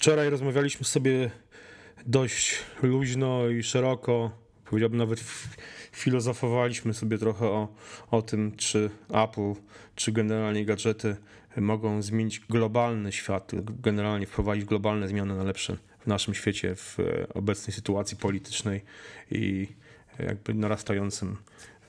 Wczoraj rozmawialiśmy sobie dość luźno i szeroko. Powiedziałbym nawet filozofowaliśmy sobie trochę o, o tym, czy Apple, czy generalnie gadżety mogą zmienić globalny świat, generalnie wprowadzić globalne zmiany na lepsze w naszym świecie, w obecnej sytuacji politycznej i jakby narastającym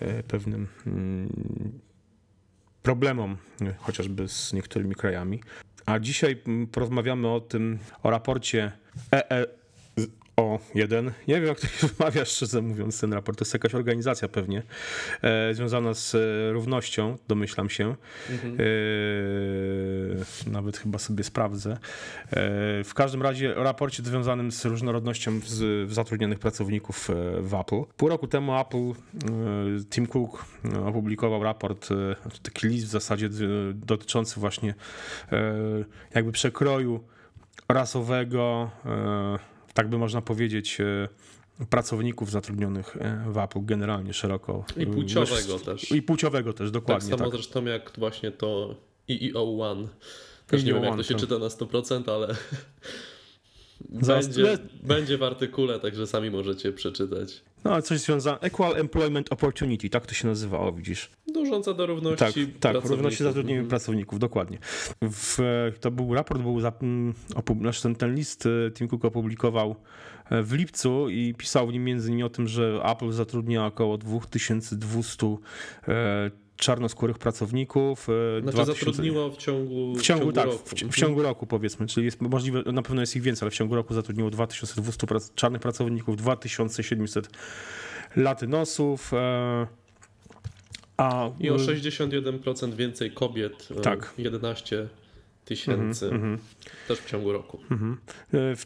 e, pewnym mm, problemom, chociażby z niektórymi krajami. A dzisiaj porozmawiamy o tym, o raporcie EE o jeden. Nie wiem, jak to się wymawia, szczerze mówiąc, ten raport. To jest jakaś organizacja pewnie e, związana z e, równością, domyślam się. Mhm. E, nawet chyba sobie sprawdzę. E, w każdym razie o raporcie związanym z różnorodnością z, zatrudnionych pracowników e, w Apple. Pół roku temu Apple, e, Tim Cook opublikował raport, taki list w zasadzie dotyczący właśnie jakby przekroju rasowego tak by można powiedzieć, e, pracowników zatrudnionych e, w Apple generalnie szeroko. I płciowego też. I płciowego też, dokładnie. Tak samo tak. zresztą jak właśnie to EEO1. Też nie wiem, jak to się czyta na 100%, ale będzie, będzie w artykule, także sami możecie przeczytać. No, coś związane. Equal Employment Opportunity, tak to się nazywało, widzisz? Dążąca do równości Tak, tak równości zatrudnienia mhm. pracowników, dokładnie. W, to był raport, był za, mm, znaczy ten, ten list e, Tim Cook opublikował e, w lipcu i pisał w nim między innymi o tym, że Apple zatrudnia około 2200 e, czarnoskórych pracowników. E, znaczy 2000... zatrudniło w ciągu, w ciągu, w ciągu tak, roku. W, w, ciągu roku powiedzmy, czyli jest możliwe, na pewno jest ich więcej, ale w ciągu roku zatrudniło 2200 prac, czarnych pracowników, 2700 latynosów. E, a, I o 61% więcej kobiet, e, tak. 11 tysięcy mm -hmm. też w ciągu roku. Mm -hmm.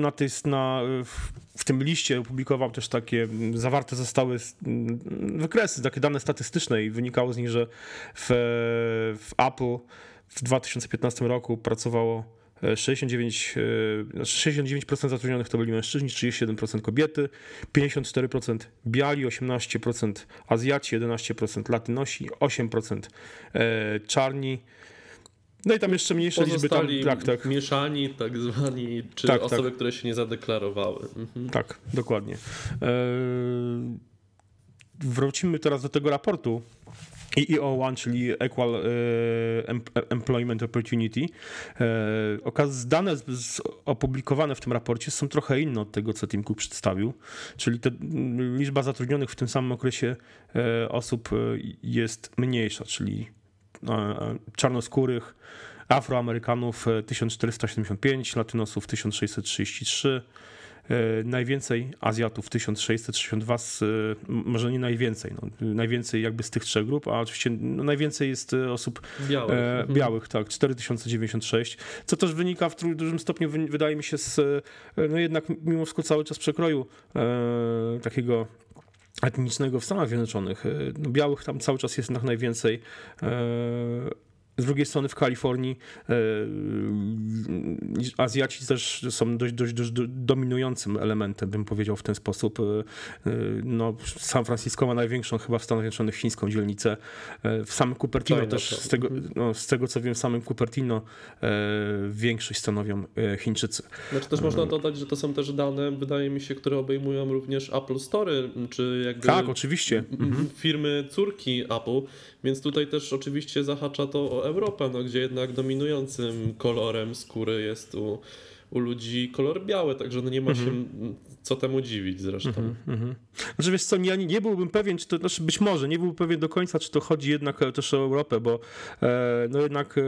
Na, tej, na, w tym liście opublikował też takie, zawarte zostały wykresy, takie dane statystyczne i wynikało z nich, że w, w Apple w 2015 roku pracowało 69, 69% znaczy zatrudnionych to byli mężczyźni, 37% kobiety, 54% biali, 18% Azjaci, 11% Latynosi, 8% e, czarni, no i tam jeszcze mniejsze liczby tam, tak, tak. mieszani, tak zwani, czy tak, osoby, tak. które się nie zadeklarowały. Mhm. Tak, dokładnie. Eee, wrócimy teraz do tego raportu. EEO1, czyli Equal e, Employment Opportunity. E, dane opublikowane w tym raporcie są trochę inne od tego, co Tim Cook przedstawił, czyli liczba zatrudnionych w tym samym okresie e, osób jest mniejsza, czyli czarnoskórych, Afroamerykanów 1475, Latynosów 1633, najwięcej Azjatów 1662, może nie najwięcej, no, najwięcej jakby z tych trzech grup, a oczywiście no, najwięcej jest osób białych, e, białych tak, 4096, co też wynika w dużym stopniu, wydaje mi się, z no jednak mimo wszystko cały czas przekroju e, takiego etnicznego w Stanach Zjednoczonych. E, no, białych tam cały czas jest najwięcej. E, z drugiej strony w Kalifornii e, Azjaci też są dość, dość, dość dominującym elementem, bym powiedział w ten sposób. No, San Francisco ma największą chyba w Stanach Zjednoczonych chińską dzielnicę. W samym Cupertino też, z tego, no, z tego co wiem, w samym Cupertino większość stanowią Chińczycy. Znaczy też można dodać, że to są też dane, wydaje mi się, które obejmują również Apple Store, czy jakby tak, oczywiście. Mhm. firmy córki Apple, więc tutaj też oczywiście zahacza to o Europę, no, gdzie jednak dominującym kolorem skóry jest u, u ludzi kolor biały, także no nie ma się mhm. co temu dziwić zresztą. Mm. Znaczy wiesz co, ja nie, nie byłbym pewien, czy to, znaczy być może, nie byłbym pewien do końca, czy to chodzi jednak też o Europę, bo e, no jednak e,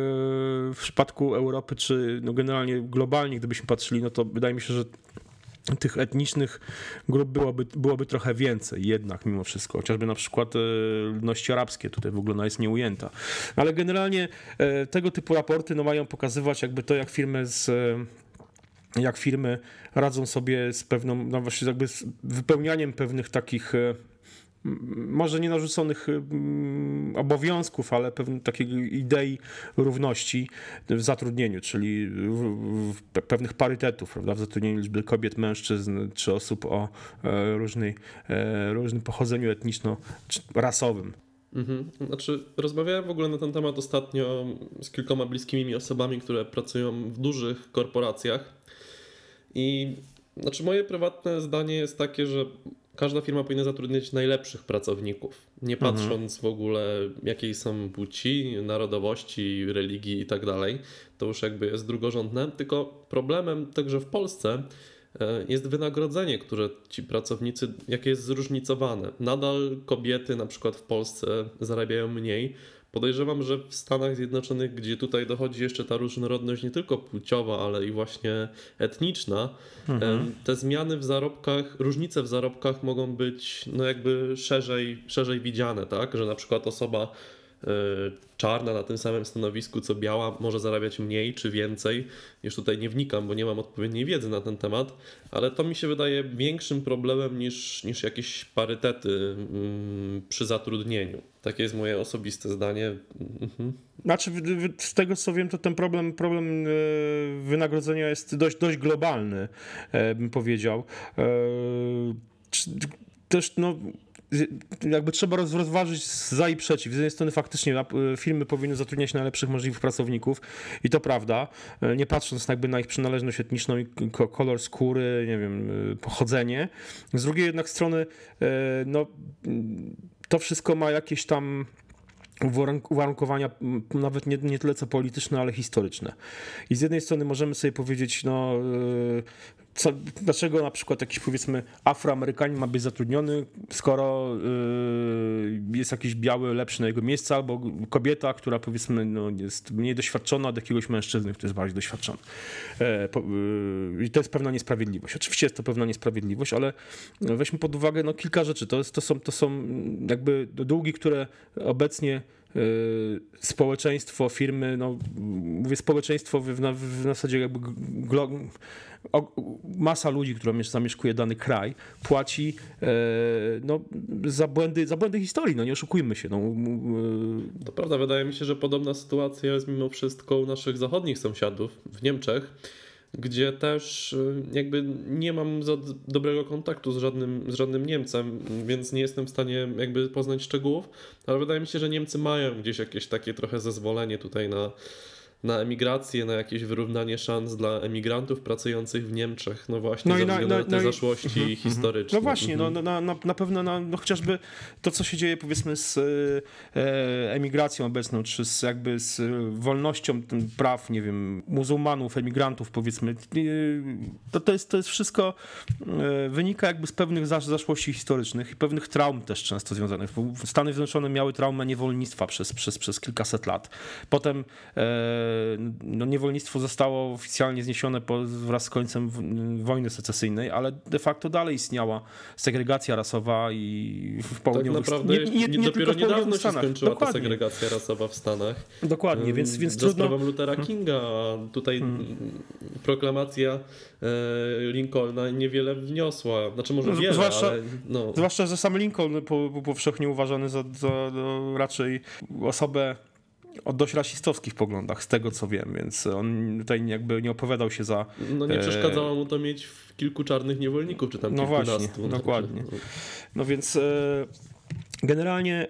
w przypadku Europy, czy no generalnie globalnie, gdybyśmy patrzyli, no to wydaje mi się, że tych etnicznych grup byłoby, byłoby trochę więcej jednak mimo wszystko, chociażby na przykład e, ludności arabskie, tutaj w ogóle ona jest nieujęta. Ale generalnie e, tego typu raporty no, mają pokazywać jakby to, jak firmy z e, jak firmy radzą sobie z pewną, no właśnie jakby z wypełnianiem pewnych takich może nie narzuconych mm, obowiązków, ale pewnej takiej idei równości w zatrudnieniu, czyli pewnych parytetów prawda, w zatrudnieniu liczby kobiet, mężczyzn czy osób o e, różnej, e, różnym pochodzeniu etniczno-rasowym. Mhm. Znaczy, rozmawiałem w ogóle na ten temat ostatnio z kilkoma bliskimi mi osobami, które pracują w dużych korporacjach. I znaczy, moje prywatne zdanie jest takie, że każda firma powinna zatrudniać najlepszych pracowników, nie patrząc w ogóle jakiej są płci, narodowości, religii i tak dalej. To już jakby jest drugorzędne. Tylko problemem także w Polsce e, jest wynagrodzenie, które ci pracownicy, jakie jest zróżnicowane. Nadal kobiety na przykład w Polsce zarabiają mniej. Podejrzewam, że w Stanach Zjednoczonych, gdzie tutaj dochodzi jeszcze ta różnorodność nie tylko płciowa, ale i właśnie etniczna, em, te zmiany w zarobkach, różnice w zarobkach mogą być no jakby szerzej, szerzej widziane, tak? Że na przykład osoba czarna na tym samym stanowisku co biała może zarabiać mniej czy więcej. Już tutaj nie wnikam, bo nie mam odpowiedniej wiedzy na ten temat, ale to mi się wydaje większym problemem niż, niż jakieś parytety mm, przy zatrudnieniu. Takie jest moje osobiste zdanie. Mhm. Znaczy, z tego co wiem, to ten problem, problem e, wynagrodzenia jest dość, dość globalny, e, bym powiedział. E, Też, no. Jakby trzeba roz- rozważyć za i przeciw. Z jednej strony faktycznie e, firmy powinny zatrudniać najlepszych możliwych pracowników i to prawda, e, nie patrząc jakby na ich przynależność etniczną i ko- kolor skóry, nie wiem, e, pochodzenie. Z drugiej jednak strony, no, to wszystko ma jakieś tam uwarunk- uwarunkowania nawet nie, nie tyle co polityczne, ale historyczne. I z jednej strony możemy sobie powiedzieć, no, y, co, dlaczego na przykład jakiś powiedzmy Afroamerykanin ma być zatrudniony, skoro y, jest jakiś biały lepszy na jego miejsce, albo kobieta, która powiedzmy no, jest mniej doświadczona od jakiegoś mężczyzny, który jest bardziej doświadczony. E, po, y, I to jest pewna niesprawiedliwość. Oczywiście jest to pewna niesprawiedliwość, ale weźmy pod uwagę no, kilka rzeczy. To, jest, to, są, to są jakby długi, które obecnie społeczeństwo, firmy, no mówię społeczeństwo w, na, w zasadzie jakby glo, masa ludzi, która miesz- zamieszkuje dany kraj, płaci e, no, za, błędy, za błędy historii, no nie oszukujmy się. No, m, To prawda, wydaje mi się, że podobna sytuacja jest mimo wszystko u naszych zachodnich sąsiadów w Niemczech, gdzie też y, jakby nie mam za dobrego kontaktu z żadnym, z żadnym Niemcem, więc nie jestem w stanie jakby poznać szczegółów, ale wydaje mi się, że Niemcy mają gdzieś jakieś takie trochę zezwolenie tutaj na, na emigrację, na jakieś wyrównanie szans dla emigrantów pracujących w Niemczech, no właśnie No i na- względu na, na- te no i- zaszłości historyczne. No właśnie, no, Mhm. no, na, na, na pewno no, no chociażby to, co się dzieje powiedzmy z e, emigracją obecną, czy z jakby z wolnością praw, nie wiem, muzułmanów, emigrantów powiedzmy, e, to, to, jest, to jest wszystko e, wynika jakby z pewnych zasz, zaszłości historycznych i pewnych traum też często związanych. Stany Zjednoczone miały traumę niewolnictwa przez, przez, przez kilkaset lat. Potem e, no, niewolnictwo zostało oficjalnie zniesione po, wraz z końcem wojny secesyjnej, ale de facto dalej istniała segregacja rasowa i w Tak południowych naprawdę nie, nie, nie dopiero niedawno się Stanach. skończyła ta Dokładnie, segregacja rasowa w Stanach. dokładnie, więc, więc Za trudno... sprawą Luthera Kinga, a tutaj Hmm. proklamacja e, Lincolna niewiele wniosła. Znaczy może No, wiele, zwłaszcza- ale no, Zwłaszcza, że sam Lincoln po- był powszechnie uważany za, za no, raczej osobę o dość rasistowskich poglądach, z tego co wiem, więc on tutaj jakby nie opowiadał się za no nie e, przeszkadzało mu to mieć w kilku czarnych niewolników, czy tam No właśnie, kilkunastu. Także, dokładnie. no. No więc e, generalnie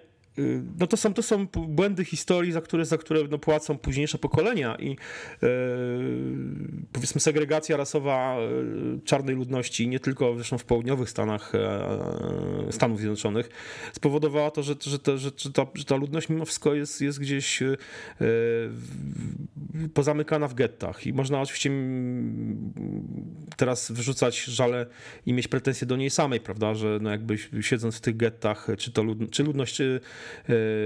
no to są, to są błędy historii, za które, za które no, płacą późniejsze pokolenia i e, powiedzmy segregacja rasowa e, czarnej ludności, nie tylko zresztą w południowych Stanach e, Stanów Zjednoczonych, spowodowała to, że, że, te, że, ta, że ta ludność mimo wszystko jest, jest gdzieś e, w- pozamykana w gettach. I można oczywiście mm, teraz wyrzucać żale i mieć pretensje do niej samej, prawda, że no jakby siedząc w tych gettach, czy to lud, czy ludność e,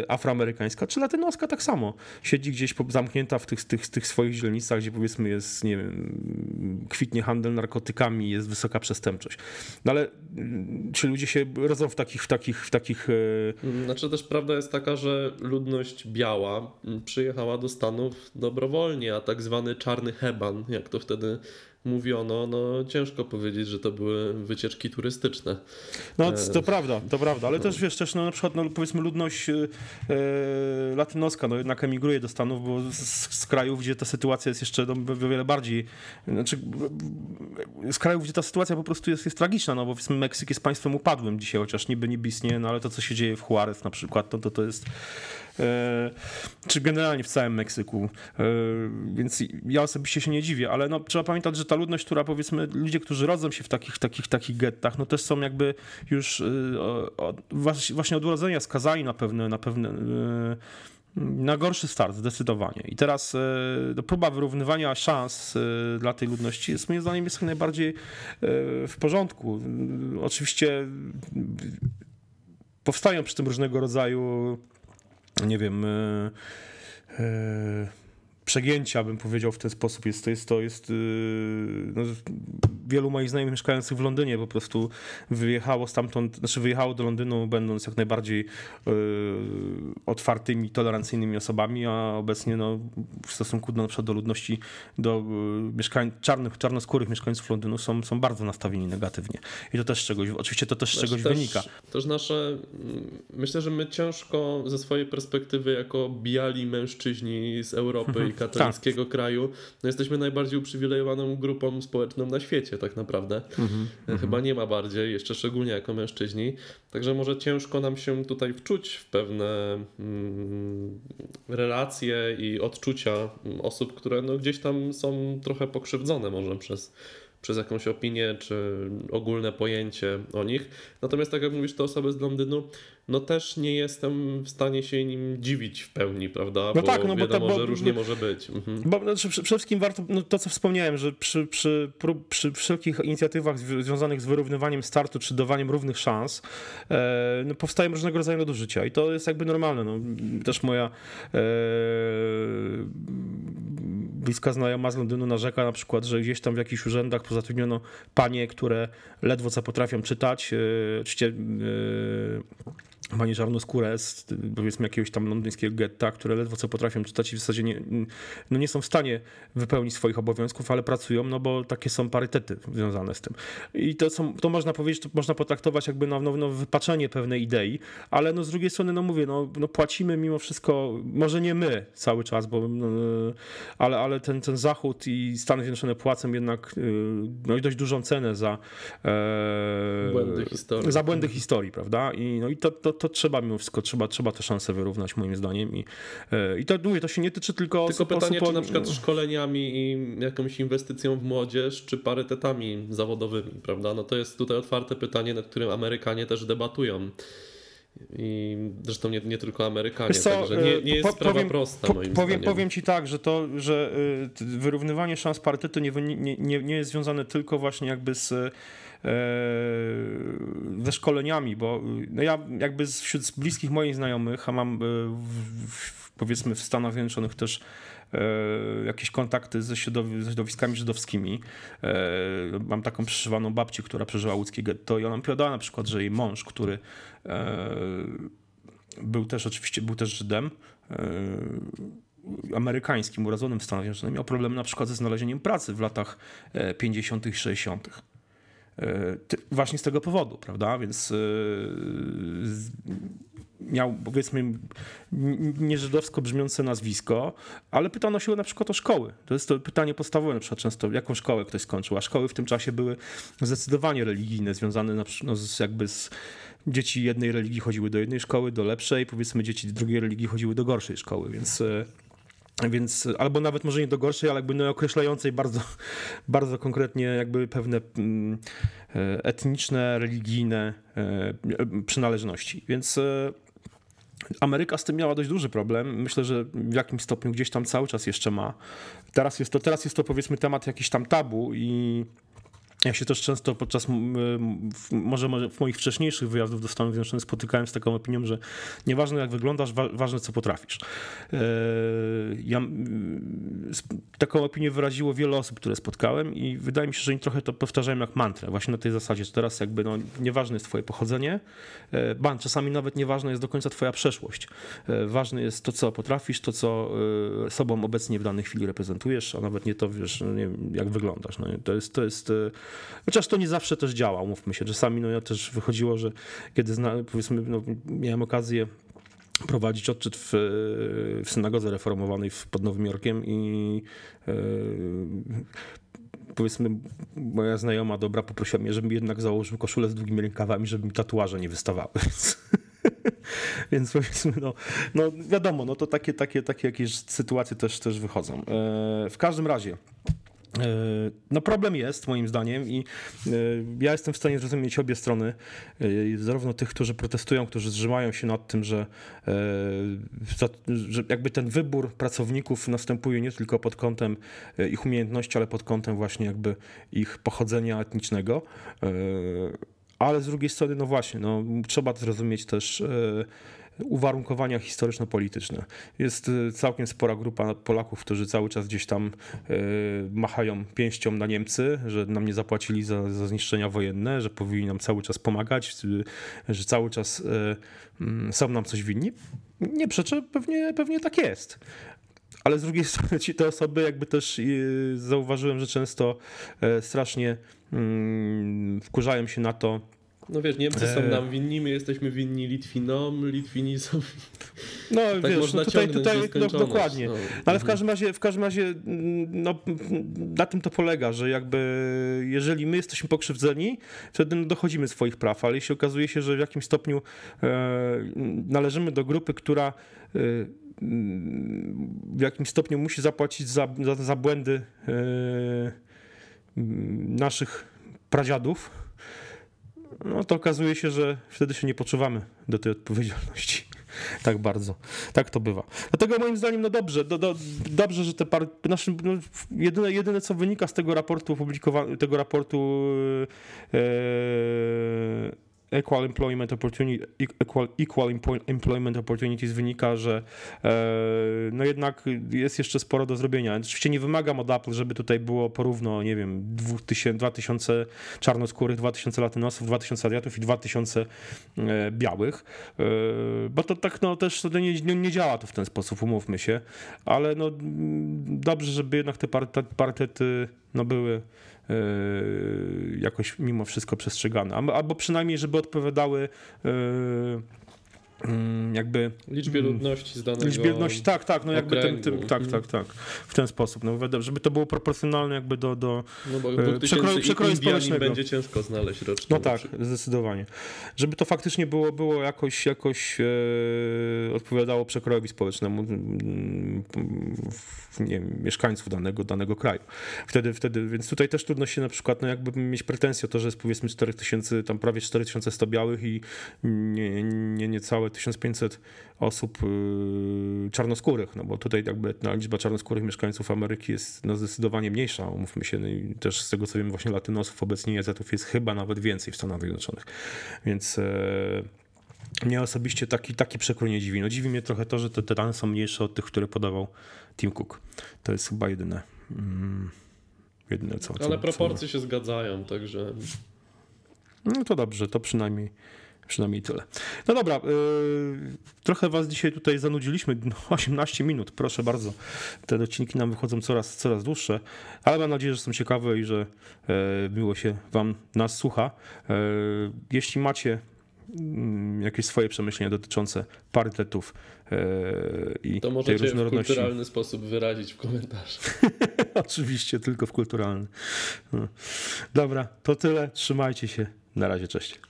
afroamerykańska, czy latynoska tak samo, siedzi gdzieś zamknięta w tych, tych, tych swoich dzielnicach, gdzie powiedzmy jest, nie wiem, kwitnie handel narkotykami, jest wysoka przestępczość. No ale mm, czy ludzie się rodzą w takich, w takich, w takich e, Znaczy też prawda jest taka, że ludność biała mm, przyjechała do Stanów dobrowolnie, a tak zwany czarny heban, jak to wtedy mówiono, no ciężko powiedzieć, że to były wycieczki turystyczne. No E, to prawda, to prawda, ale też wiesz, też no, na przykład no, powiedzmy ludność e, latynoska no, jednak emigruje do Stanów, bo z, z krajów, gdzie ta sytuacja jest jeszcze no, o wiele bardziej, znaczy z krajów, gdzie ta sytuacja po prostu jest, jest tragiczna, no bo powiedzmy Meksyk jest państwem upadłym dzisiaj, chociaż niby niby istnieje, no ale to co się dzieje w Juarez na przykład, no, to to jest e, czy generalnie w całym Meksyku, e, więc ja osobiście się nie dziwię, ale no, trzeba pamiętać, że ta ludność, która powiedzmy, ludzie, którzy rodzą się w takich, takich, takich gettach, no też są jakby już e, właśnie od urodzenia skazani na pewne, na pewne e, na gorszy start zdecydowanie. I teraz e, no, próba wyrównywania szans e, dla tej ludności jest moim zdaniem jest jak najbardziej e, w porządku. E, Oczywiście e, powstają przy tym różnego rodzaju nie wiem e, e, przegięcia, bym powiedział w ten sposób. Jest to, jest to jest, yy, no, wielu moich znajomych mieszkających w Londynie po prostu wyjechało stamtąd, znaczy wyjechało do Londynu będąc jak najbardziej yy, otwartymi, tolerancyjnymi osobami, a obecnie no, w stosunku do, na przykład do ludności, do yy, mieszkań, czarnych, czarnoskórych mieszkańców Londynu są, są bardzo nastawieni negatywnie. I to też czegoś, oczywiście to też z Znaczy czegoś też, wynika. Też nasze, mm, myślę, że my ciężko ze swojej perspektywy jako biali mężczyźni z Europy i katolickiego kraju, no jesteśmy najbardziej uprzywilejowaną grupą społeczną na świecie tak naprawdę. Chyba nie ma bardziej, jeszcze szczególnie jako mężczyźni. Także może ciężko nam się tutaj wczuć w pewne mm, relacje i odczucia osób, które no gdzieś tam są trochę pokrzywdzone może przez przez jakąś opinię czy ogólne pojęcie o nich. Natomiast tak jak mówisz, te osoby z Londynu, no też nie jestem w stanie się nim dziwić w pełni, prawda? No bo tak, no bo wiadomo, to- bo- że różnie może być. Mhm. Bo znaczy, przy- przede wszystkim warto, no to co wspomniałem, że przy, przy, przy wszelkich inicjatywach zwi- związanych z wyrównywaniem startu czy dawaniem równych szans, e, no powstają różnego rodzaju nadużycia i to jest jakby normalne. No, też moja e, bliska znajoma z Londynu narzeka na przykład, że gdzieś tam w jakichś urzędach pozatrudniono panie, które ledwo co potrafią czytać. E, oczywiście pani czarnoskóre z powiedzmy jakiegoś tam londyńskiego getta, które ledwo co potrafią czytać i w zasadzie nie, no nie są w stanie wypełnić swoich obowiązków, ale pracują, no bo takie są parytety związane z tym. I to, są, to można powiedzieć, to można potraktować jakby na no, no, wypaczenie pewnej idei, ale no z drugiej strony, no mówię, no, no płacimy mimo wszystko, może nie my cały czas, bo, no, ale, ale ten, ten Zachód i Stany Zjednoczone płacą jednak y, no, dość dużą cenę za e, Błędy historii. za błędy historii, prawda? I, no i to, to, to trzeba mimo wszystko, trzeba, trzeba te szanse wyrównać moim zdaniem i, e, i to mówię, to się nie tyczy tylko Tylko pytanie, osób czy na przykład szkoleniami i jakąś inwestycją w młodzież, czy parytetami zawodowymi, prawda? No to jest tutaj otwarte pytanie, nad którym Amerykanie też debatują. I zresztą nie, nie tylko Amerykanie, co, także nie, nie jest po- sprawa powiem- prosta po- moim powiem, zdaniem. powiem ci tak, że to, że t- wyrównywanie szans parytetu nie, nie, nie, jest związane tylko właśnie jakby z e, ze szkoleniami, bo no ja jakby wśród bliskich moich znajomych, a mam w, w, powiedzmy w Stanach Zjednoczonych też e, jakieś kontakty ze, środowi- ze środowiskami żydowskimi. E, Mam taką przeszywaną babcię, która przeżyła łódzkie getto i ona mi opowiadała na przykład, że jej mąż, który e, był też oczywiście, był też Żydem, e, amerykańskim, urodzonym w Stanach Zjednoczonych, miał problem na przykład ze znalezieniem pracy w latach e, 50. i 60. E, ty- Właśnie z tego powodu, prawda? Więc e, miał powiedzmy n- nie żydowsko brzmiące nazwisko, ale pytano się na przykład o szkoły. To jest to pytanie podstawowe na przykład często, jaką szkołę ktoś skończył, a szkoły w tym czasie były zdecydowanie religijne, związane na no, z, jakby z dzieci jednej religii chodziły do jednej szkoły, do lepszej, powiedzmy dzieci drugiej religii chodziły do gorszej szkoły, więc e, więc albo nawet może nie do gorszej, ale jakby no określającej bardzo, bardzo konkretnie jakby pewne mm, e, etniczne, religijne e, przynależności. Więc Ameryka z tym miała dość duży problem. Myślę, że w jakimś stopniu gdzieś tam cały czas jeszcze ma. Teraz jest to, teraz jest to powiedzmy temat jakiś tam tabu i Ja się też często podczas, może, w moich wcześniejszych wyjazdów do Stanów Zjednoczonych spotykałem z taką opinią, że nieważne jak wyglądasz, wa ważne co potrafisz. E, ja taką opinię wyraziło wiele osób, które spotkałem i wydaje mi się, że oni trochę to powtarzają jak mantrę, właśnie na tej zasadzie, że teraz jakby no, nieważne jest twoje pochodzenie, e, ban, czasami nawet nieważna jest do końca twoja przeszłość. E, ważne jest to, co potrafisz, to, co sobą obecnie w danej chwili reprezentujesz, a nawet nie to, wiesz, no, nie wiem, jak wyglądasz. No, to jest, to jest, chociaż to nie zawsze też działa, umówmy się. Czasami no, ja też wychodziło, że kiedy powiedzmy, no, miałem okazję prowadzić odczyt w, w synagodze reformowanej pod Nowym Jorkiem i e, powiedzmy moja znajoma dobra poprosiła mnie, żebym jednak założył koszulę z długimi rękawami, żeby mi tatuaże nie wystawały. Więc, powiedzmy, no, no wiadomo, no to takie, takie, takie jakieś sytuacje też, też wychodzą. E, w każdym razie No problem jest moim zdaniem i e, ja jestem w stanie zrozumieć obie strony, e, zarówno tych, którzy protestują, którzy zrzymają się nad tym, że, e, że jakby ten wybór pracowników następuje nie tylko pod kątem ich umiejętności, ale pod kątem właśnie jakby ich pochodzenia etnicznego. Ale z drugiej strony, no właśnie, no, trzeba zrozumieć też uwarunkowania historyczno-polityczne. Jest e, całkiem spora grupa Polaków, którzy cały czas gdzieś tam e, machają pięścią na Niemcy, że nam nie zapłacili za, za zniszczenia wojenne, że powinni nam cały czas pomagać, e, że cały czas mm, są nam coś winni. Nie przeczę, pewnie, pewnie tak jest. Ale z drugiej strony ci te osoby jakby też zauważyłem, że często strasznie mm, wkurzają się na to, No wiesz, Niemcy są E. nam winni, my jesteśmy winni Litwinom, Litwini są... no Tak wiesz, można no tutaj, tutaj no, dokładnie. no. Ale w każdym razie, w każdym razie mm, no, na tym to polega, że jakby jeżeli my jesteśmy pokrzywdzeni, wtedy no, dochodzimy swoich praw, ale jeśli okazuje się, że w jakimś stopniu e, należymy do grupy, która e, w jakimś stopniu musi zapłacić za, za, za błędy e, naszych pradziadów, no to okazuje się, że wtedy się nie poczuwamy do tej odpowiedzialności tak bardzo. Tak to bywa. Dlatego moim zdaniem, no dobrze, do, do, dobrze, że te par... Naszym, no, jedyne, jedyne, co wynika z tego raportu opublikowanego, tego raportu e, Equal Employment Opportunity, Equal, Equal Employment Opportunities wynika, że e, no jednak jest jeszcze sporo do zrobienia. Oczywiście nie wymagam od Apple, żeby tutaj było porówno, nie wiem, 2000, 2000 czarnoskórych, 2000 latynosów, 2000 Azjatów i 2000 e, białych, e, bo to tak no też nie, nie, działa to w ten sposób, umówmy się, ale no dobrze, żeby jednak te par- te parytety no były jakoś mimo wszystko przestrzegane, Albo- przynajmniej, żeby odpowiadały mm, jakby Liczbie Mm. ludności z danego... liczbie ludności, tak, tak, no jakby tym, tak, Mhm. tak, tak, w ten sposób, no żeby to było proporcjonalne jakby do, do No bo e, przekroju- przekroju społecznego. będzie ciężko znaleźć rocznie. no tak, zdecydowanie. Żeby to faktycznie było, było jakoś, jakoś e, odpowiadało przekrojowi społecznemu mm, nie wiem, mieszkańców danego, danego kraju. Wtedy, wtedy, więc tutaj też trudno się na przykład no jakby mieć pretensję o to, że jest powiedzmy 4000, tam prawie 4100 białych i nie, nie, niecałe 1500 osób y, czarnoskórych, no bo tutaj jakby ta liczba czarnoskórych mieszkańców Ameryki jest no zdecydowanie mniejsza, umówmy się, no i też z tego co wiem właśnie latynosów obecnie Azjatów jest chyba nawet więcej w Stanach Zjednoczonych, więc e, mnie osobiście taki, taki przekrój nie dziwi. No dziwi mnie trochę to, że te, te dane są mniejsze od tych, które podawał Tim Cook. To jest chyba jedyne. Mm, jedyne co, co Ale co- proporcje się zgadzają, także... no to dobrze, to przynajmniej, przynajmniej tyle. No dobra, yy, trochę was dzisiaj tutaj zanudziliśmy. No, 18 minut, proszę bardzo. Te odcinki nam wychodzą coraz, coraz dłuższe, ale mam nadzieję, że są ciekawe i że e, miło się wam nas słucha. E, jeśli macie mm, jakieś swoje przemyślenia dotyczące parytetów e, i To tej możecie w różnorodności. kulturalny sposób wyrazić w komentarzu. Oczywiście, tylko w kulturalny. No. Dobra, to tyle. Trzymajcie się. Na razie, cześć.